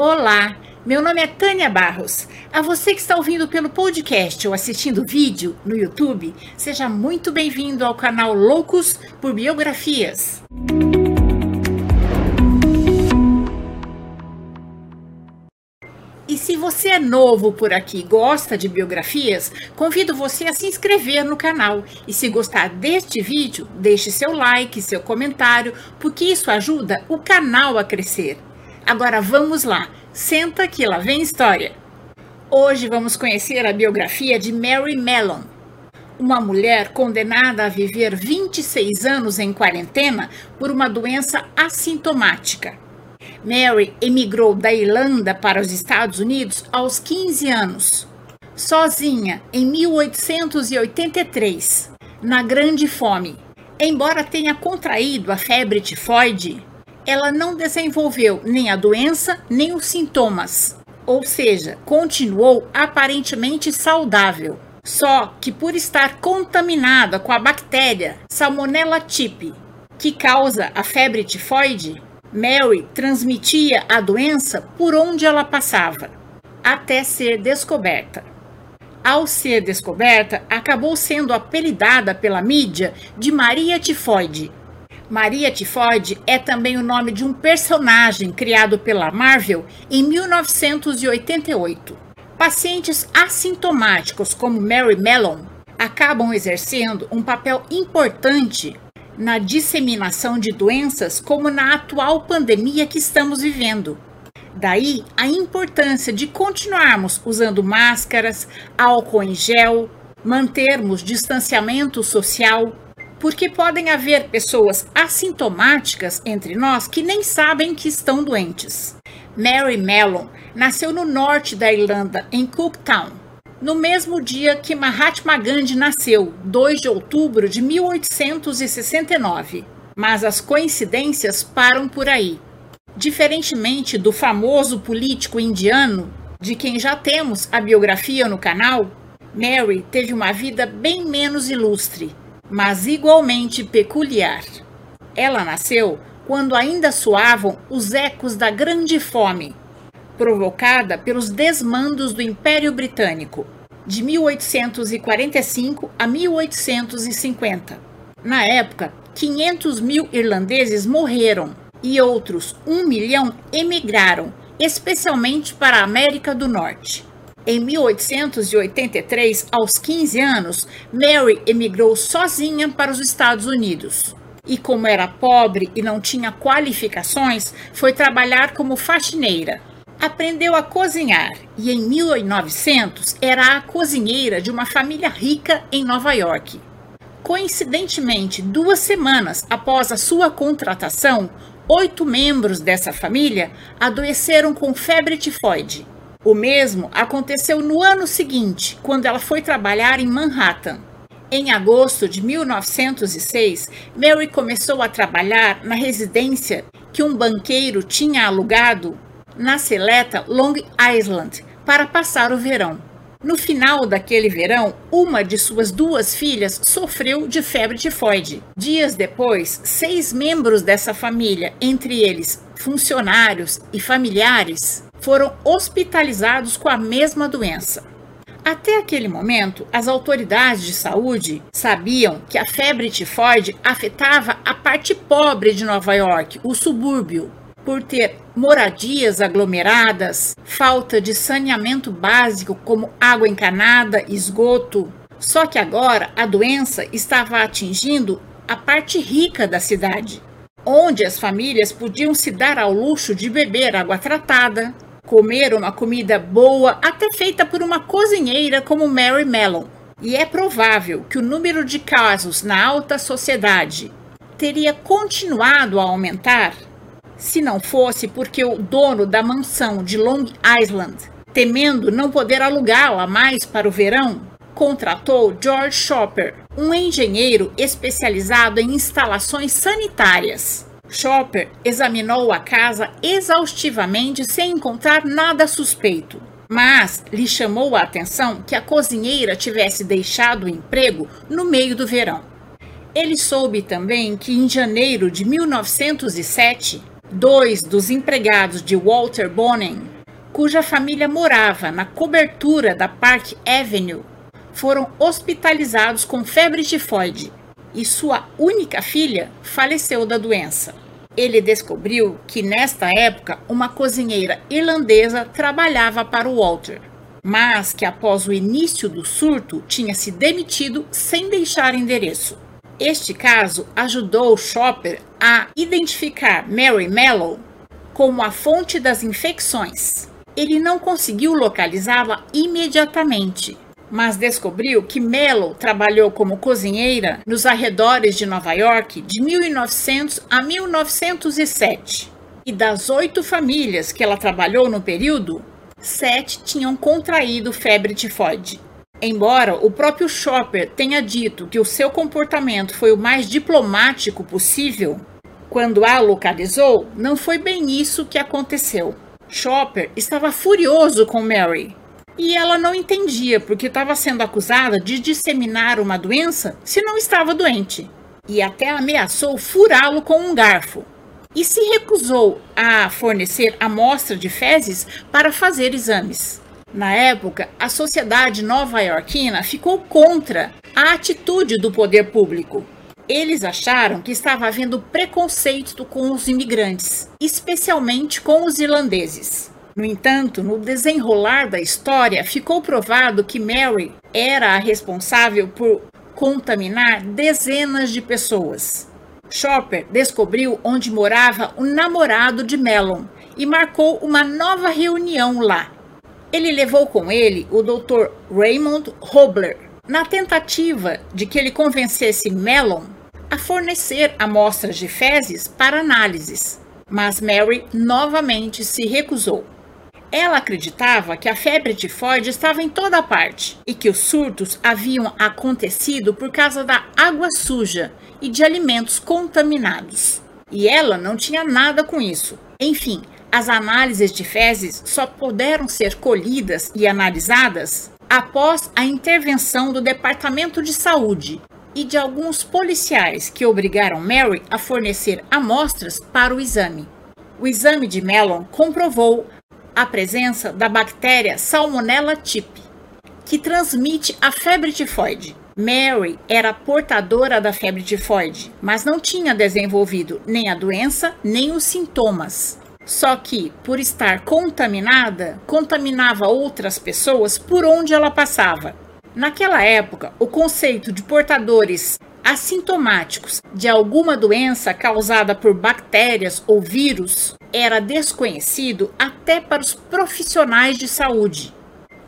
Olá, meu nome é Tânia Barros. A você que está ouvindo pelo podcast ou assistindo vídeo no YouTube, seja muito bem-vindo ao canal Loucos por Biografias. E se você é novo por aqui e gosta de biografias, convido você a se inscrever no canal. E se gostar deste vídeo, deixe seu like, seu comentário, porque isso ajuda o canal a crescer. Agora vamos lá, senta que lá vem história. Hoje vamos conhecer a biografia de Mary Mellon, uma mulher condenada a viver 26 anos em quarentena por uma doença assintomática. Mary emigrou da Irlanda para os Estados Unidos aos 15 anos, sozinha, em 1883, na Grande Fome. Embora tenha contraído a febre tifoide, ela não desenvolveu nem a doença nem os sintomas, ou seja, continuou aparentemente saudável. Só que por estar contaminada com a bactéria Salmonella typhi, que causa a febre tifoide, Mary transmitia a doença por onde ela passava, até ser descoberta. Ao ser descoberta, acabou sendo apelidada pela mídia de Maria Tifoide, Maria Tifoide é também o nome de um personagem criado pela Marvel em 1988. Pacientes assintomáticos como Mary Mellon acabam exercendo um papel importante na disseminação de doenças, como na atual pandemia que estamos vivendo. Daí a importância de continuarmos usando máscaras, álcool em gel, mantermos distanciamento social porque podem haver pessoas assintomáticas entre nós que nem sabem que estão doentes. Mary Mellon nasceu no norte da Irlanda, em Cooktown, no mesmo dia que Mahatma Gandhi nasceu, 2 de outubro de 1869. Mas as coincidências param por aí. Diferentemente do famoso político indiano, de quem já temos a biografia no canal, Mary teve uma vida bem menos ilustre mas igualmente peculiar. Ela nasceu quando ainda soavam os ecos da Grande Fome, provocada pelos desmandos do Império Britânico, de 1845 a 1850. Na época, 500 mil irlandeses morreram e outros 1 milhão emigraram, especialmente para a América do Norte. Em 1883, aos 15 anos, Mary emigrou sozinha para os Estados Unidos. E como era pobre e não tinha qualificações, foi trabalhar como faxineira. Aprendeu a cozinhar e em 1900 era a cozinheira de uma família rica em Nova York. Coincidentemente, duas semanas após a sua contratação, oito membros dessa família adoeceram com febre tifoide. O mesmo aconteceu no ano seguinte, quando ela foi trabalhar em Manhattan. Em agosto de 1906, Mary começou a trabalhar na residência que um banqueiro tinha alugado na seleta Long Island para passar o verão. No final daquele verão, uma de suas duas filhas sofreu de febre tifoide. Dias depois, seis membros dessa família, entre eles funcionários e familiares, foram hospitalizados com a mesma doença. Até aquele momento, as autoridades de saúde sabiam que a febre tifoide afetava a parte pobre de Nova York, o subúrbio, por ter moradias aglomeradas, falta de saneamento básico como água encanada, esgoto. Só que agora a doença estava atingindo a parte rica da cidade, onde as famílias podiam se dar ao luxo de beber água tratada, comer uma comida boa, até feita por uma cozinheira como Mary Mellon. E é provável que o número de casos na alta sociedade teria continuado a aumentar se não fosse porque o dono da mansão de Long Island, temendo não poder alugá-la mais para o verão, contratou George Shopper, um engenheiro especializado em instalações sanitárias. Chopper examinou a casa exaustivamente sem encontrar nada suspeito. Mas lhe chamou a atenção que a cozinheira tivesse deixado o emprego no meio do verão. Ele soube também que em janeiro de 1907, Dois dos empregados de Walter Bonin, cuja família morava na cobertura da Park Avenue, foram hospitalizados com febre tifoide e sua única filha faleceu da doença. Ele descobriu que nesta época uma cozinheira irlandesa trabalhava para o Walter, mas que após o início do surto tinha se demitido sem deixar endereço. Este caso ajudou Chopper a identificar Mary Mellow como a fonte das infecções. Ele não conseguiu localizá-la imediatamente, mas descobriu que Mellow trabalhou como cozinheira nos arredores de Nova York de 1900 a 1907. E das oito famílias que ela trabalhou no período, sete tinham contraído febre tifoide. Embora o próprio Chopper tenha dito que o seu comportamento foi o mais diplomático possível, quando a localizou, não foi bem isso que aconteceu. Chopper estava furioso com Mary e ela não entendia porque estava sendo acusada de disseminar uma doença se não estava doente e até ameaçou furá-lo com um garfo e se recusou a fornecer amostra de fezes para fazer exames. Na época, a sociedade nova-iorquina ficou contra a atitude do poder público. Eles acharam que estava havendo preconceito com os imigrantes, especialmente com os irlandeses. No entanto, no desenrolar da história, ficou provado que Mary era a responsável por contaminar dezenas de pessoas. Chopper descobriu onde morava o namorado de Mellon e marcou uma nova reunião lá. Ele levou com ele o Dr. Raymond Hobler, na tentativa de que ele convencesse Mellon a fornecer amostras de fezes para análises, mas Mary novamente se recusou. Ela acreditava que a febre tifoide estava em toda parte e que os surtos haviam acontecido por causa da água suja e de alimentos contaminados. E ela não tinha nada com isso. Enfim, as análises de fezes só puderam ser colhidas e analisadas após a intervenção do Departamento de Saúde e de alguns policiais que obrigaram Mary a fornecer amostras para o exame. O exame de Mellon comprovou a presença da bactéria Salmonella typhi, que transmite a febre tifoide. Mary era portadora da febre tifoide, mas não tinha desenvolvido nem a doença nem os sintomas. Só que, por estar contaminada, contaminava outras pessoas por onde ela passava. Naquela época, o conceito de portadores assintomáticos de alguma doença causada por bactérias ou vírus era desconhecido até para os profissionais de saúde.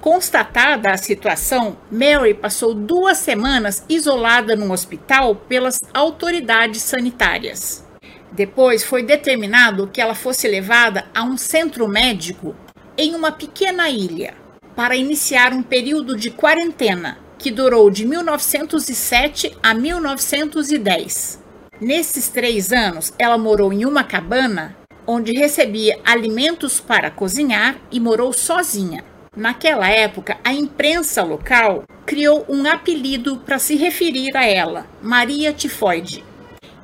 Constatada a situação, Mary passou duas semanas isolada num hospital pelas autoridades sanitárias. Depois foi determinado que ela fosse levada a um centro médico em uma pequena ilha para iniciar um período de quarentena que durou de 1907 a 1910. Nesses três anos, ela morou em uma cabana onde recebia alimentos para cozinhar e morou sozinha. Naquela época, a imprensa local criou um apelido para se referir a ela, Maria Tifoide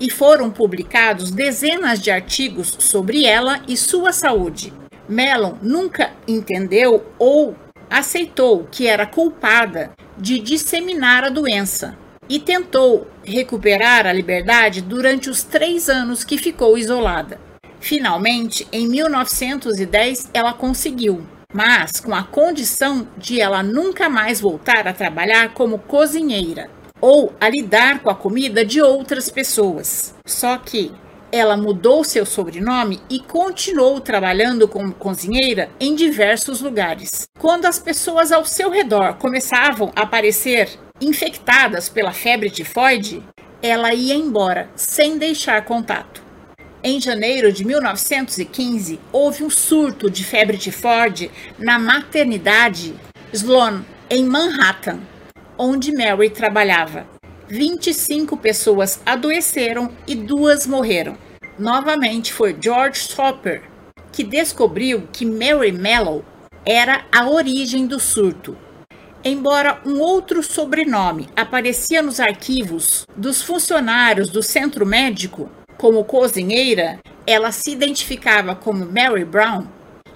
e foram publicados dezenas de artigos sobre ela e sua saúde. Mellon nunca entendeu ou aceitou que era culpada de disseminar a doença e tentou recuperar a liberdade durante os três anos que ficou isolada. Finalmente, em 1910, ela conseguiu, mas com a condição de ela nunca mais voltar a trabalhar como cozinheira ou a lidar com a comida de outras pessoas. Só que ela mudou seu sobrenome e continuou trabalhando como cozinheira em diversos lugares. Quando as pessoas ao seu redor começavam a aparecer infectadas pela febre tifoide, ela ia embora sem deixar contato. Em janeiro de 1915, houve um surto de febre tifoide na maternidade Sloan, em Manhattan onde Mary trabalhava. 25 pessoas adoeceram e duas morreram. Novamente foi George Soper que descobriu que Mary Mellow era a origem do surto. Embora um outro sobrenome aparecia nos arquivos dos funcionários do centro médico, como cozinheira, ela se identificava como Mary Brown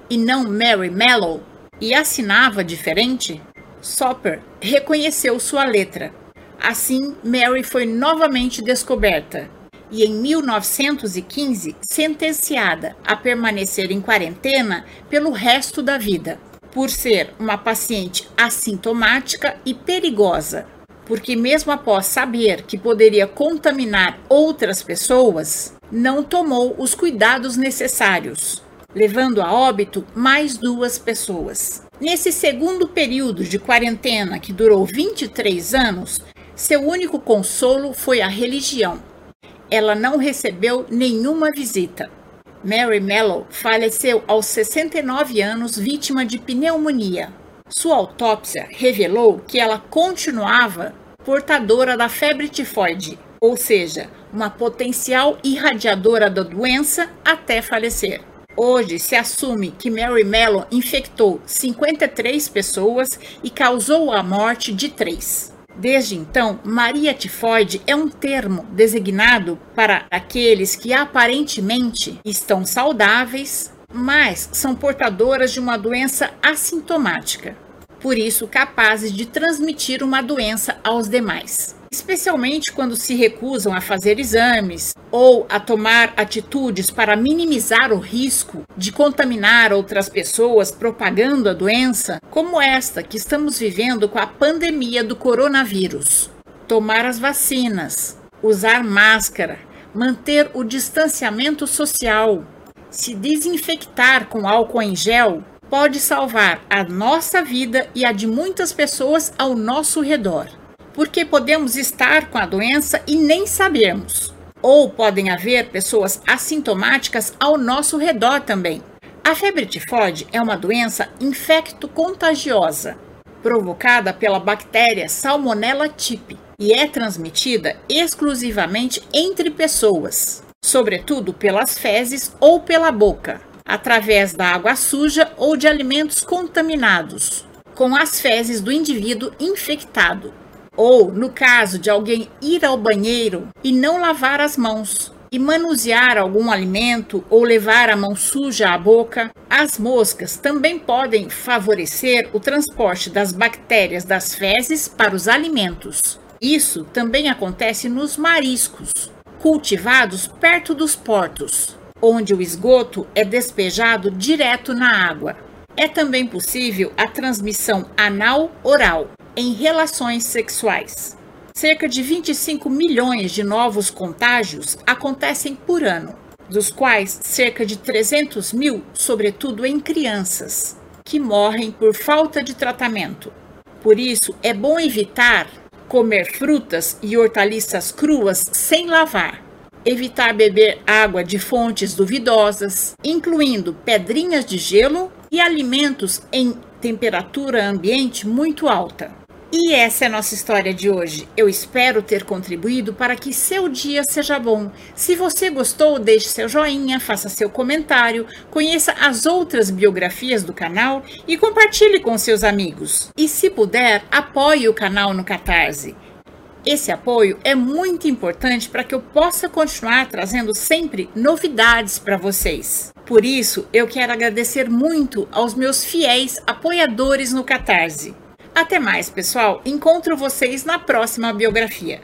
e não Mary Mellow e assinava diferente, Soper reconheceu sua letra. Assim, Mary foi novamente descoberta e, em 1915, sentenciada a permanecer em quarentena pelo resto da vida, por ser uma paciente assintomática e perigosa, porque, mesmo após saber que poderia contaminar outras pessoas, não tomou os cuidados necessários, levando a óbito mais duas pessoas. Nesse segundo período de quarentena, que durou 23 anos, seu único consolo foi a religião. Ela não recebeu nenhuma visita. Mary Mello faleceu aos 69 anos, vítima de pneumonia. Sua autópsia revelou que ela continuava portadora da febre tifoide, ou seja, uma potencial irradiadora da doença até falecer. Hoje se assume que Mary Mellon infectou 53 pessoas e causou a morte de três. Desde então, Maria tifoide é um termo designado para aqueles que aparentemente estão saudáveis, mas são portadoras de uma doença assintomática, por isso capazes de transmitir uma doença aos demais especialmente quando se recusam a fazer exames ou a tomar atitudes para minimizar o risco de contaminar outras pessoas propagando a doença, como esta que estamos vivendo com a pandemia do coronavírus. Tomar as vacinas, usar máscara, manter o distanciamento social, se desinfectar com álcool em gel pode salvar a nossa vida e a de muitas pessoas ao nosso redor porque podemos estar com a doença e nem sabemos. Ou podem haver pessoas assintomáticas ao nosso redor também. A febre tifoide é uma doença infecto-contagiosa, provocada pela bactéria Salmonella typhi e é transmitida exclusivamente entre pessoas, sobretudo pelas fezes ou pela boca, através da água suja ou de alimentos contaminados, com as fezes do indivíduo infectado ou, no caso de alguém ir ao banheiro e não lavar as mãos, e manusear algum alimento ou levar a mão suja à boca, as moscas também podem favorecer o transporte das bactérias das fezes para os alimentos. Isso também acontece nos mariscos, cultivados perto dos portos, onde o esgoto é despejado direto na água. É também possível a transmissão anal-oral, em relações sexuais. Cerca de 25 milhões de novos contágios acontecem por ano, dos quais cerca de 300 mil, sobretudo em crianças, que morrem por falta de tratamento. Por isso, é bom evitar comer frutas e hortaliças cruas sem lavar, evitar beber água de fontes duvidosas, incluindo pedrinhas de gelo e alimentos em temperatura ambiente muito alta. E essa é a nossa história de hoje. Eu espero ter contribuído para que seu dia seja bom. Se você gostou, deixe seu joinha, faça seu comentário, conheça as outras biografias do canal e compartilhe com seus amigos. E se puder, apoie o canal no Catarse. Esse apoio é muito importante para que eu possa continuar trazendo sempre novidades para vocês. Por isso, eu quero agradecer muito aos meus fiéis apoiadores no Catarse. Até mais, pessoal. Encontro vocês na próxima biografia.